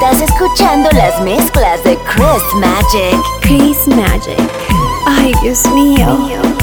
Estás escuchando las mezclas de Chris Magic. Chris Magic. Ay, Dios mío.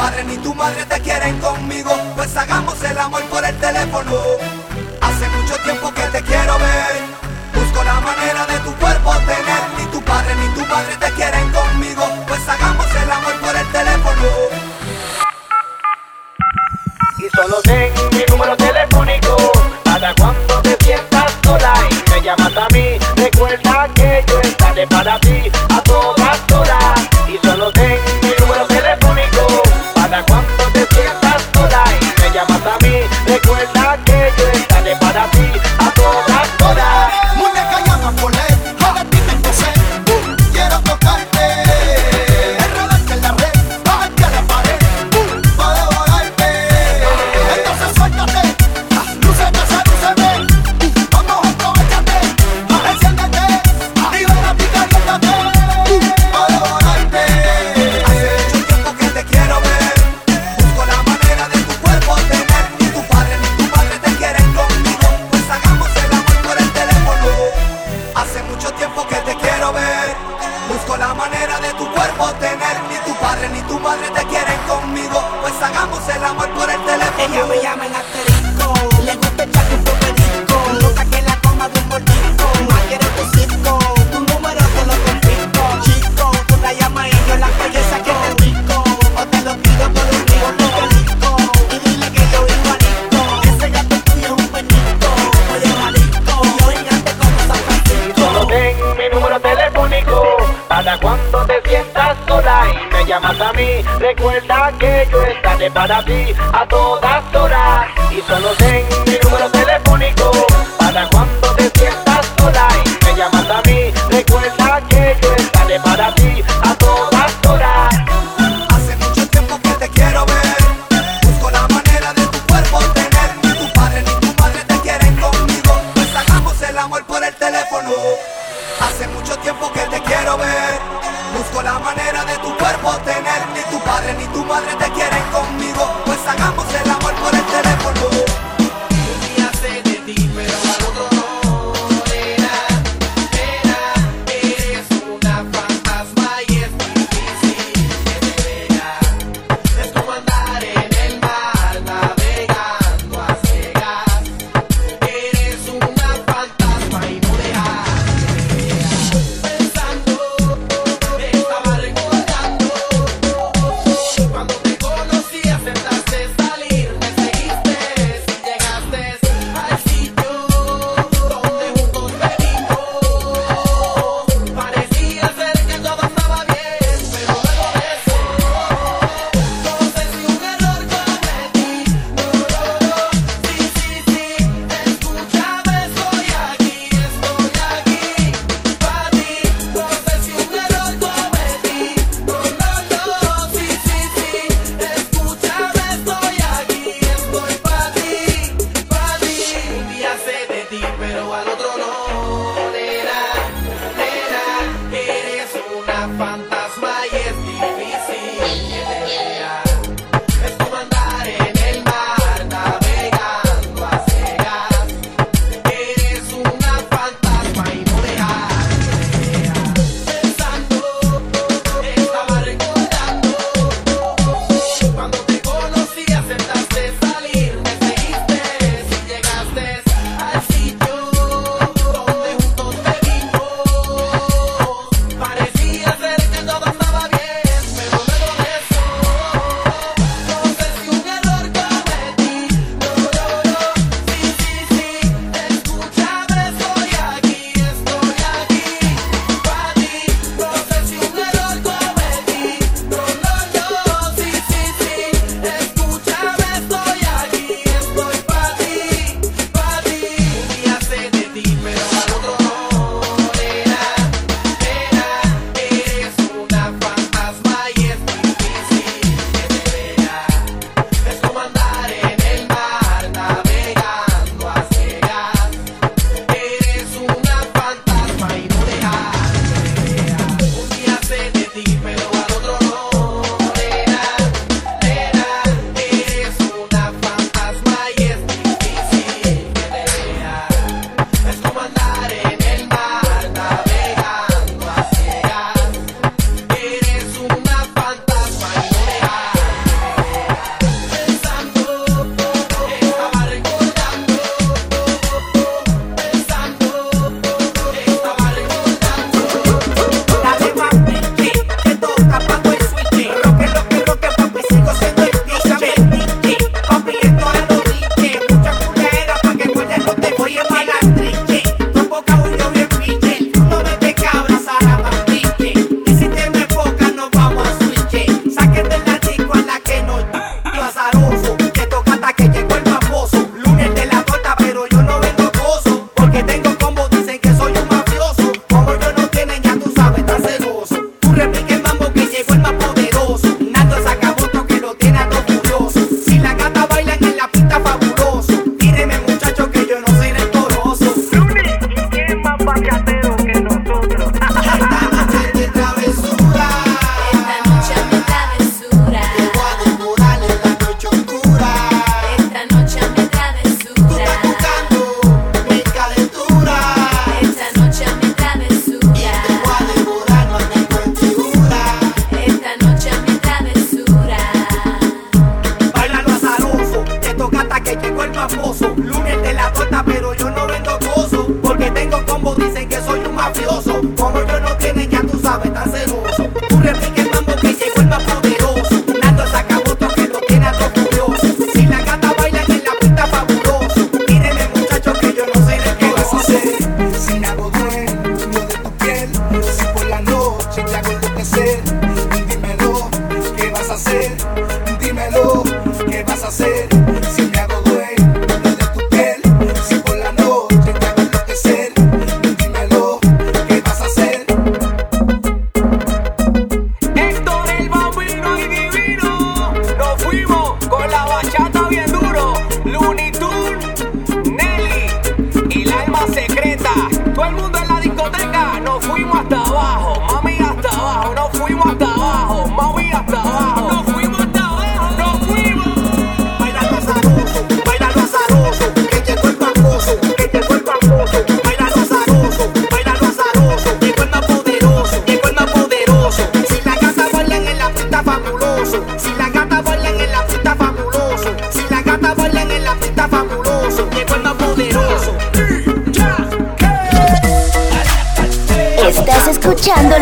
padre ni tu madre te quieren conmigo, pues hagamos el amor por el teléfono. Hace mucho tiempo que te quiero ver, busco la manera de tu cuerpo tener. Ni tu padre ni tu madre te quieren conmigo, pues hagamos el amor por el teléfono. Y solo ten mi número telefónico, para cuando te sientas sola y me llamas a mí, recuerda que yo estaré para ti. padres te quieren conmigo, pues hagamos el amor por el teléfono. Ella me llama en asterisco. Recuerda que yo estaré para ti a todas horas. Y solo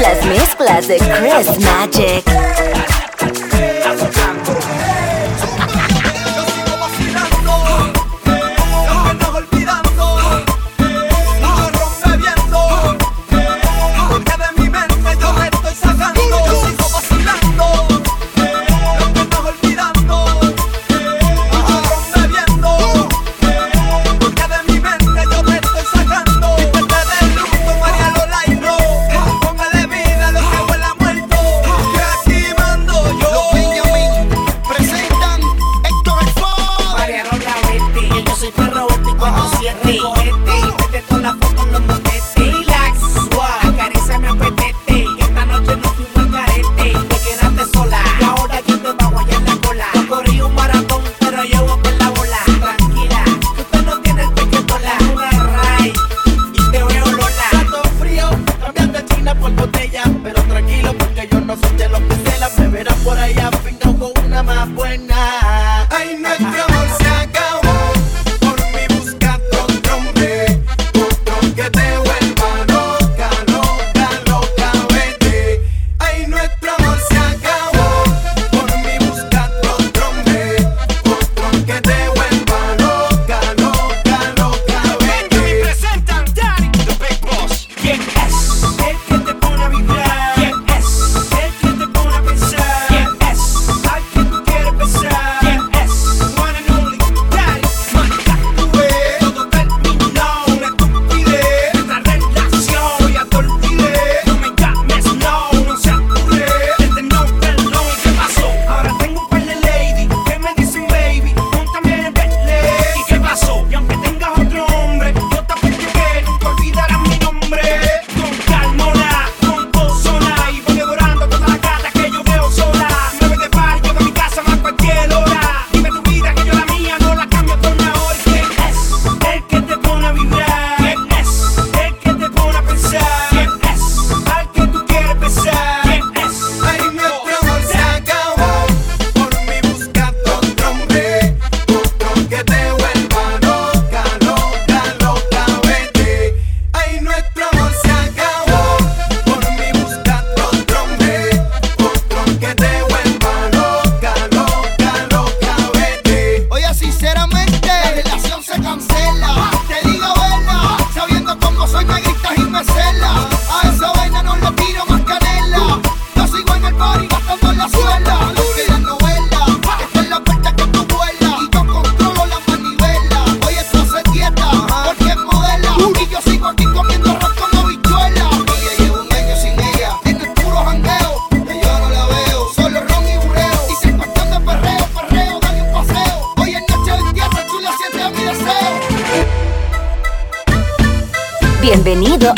las mezclas de Chris Magic. estrella.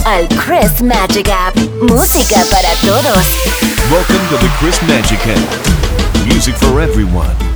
al Chris Magic App. Música para todos. Welcome to the Chris Magic App. Music for everyone.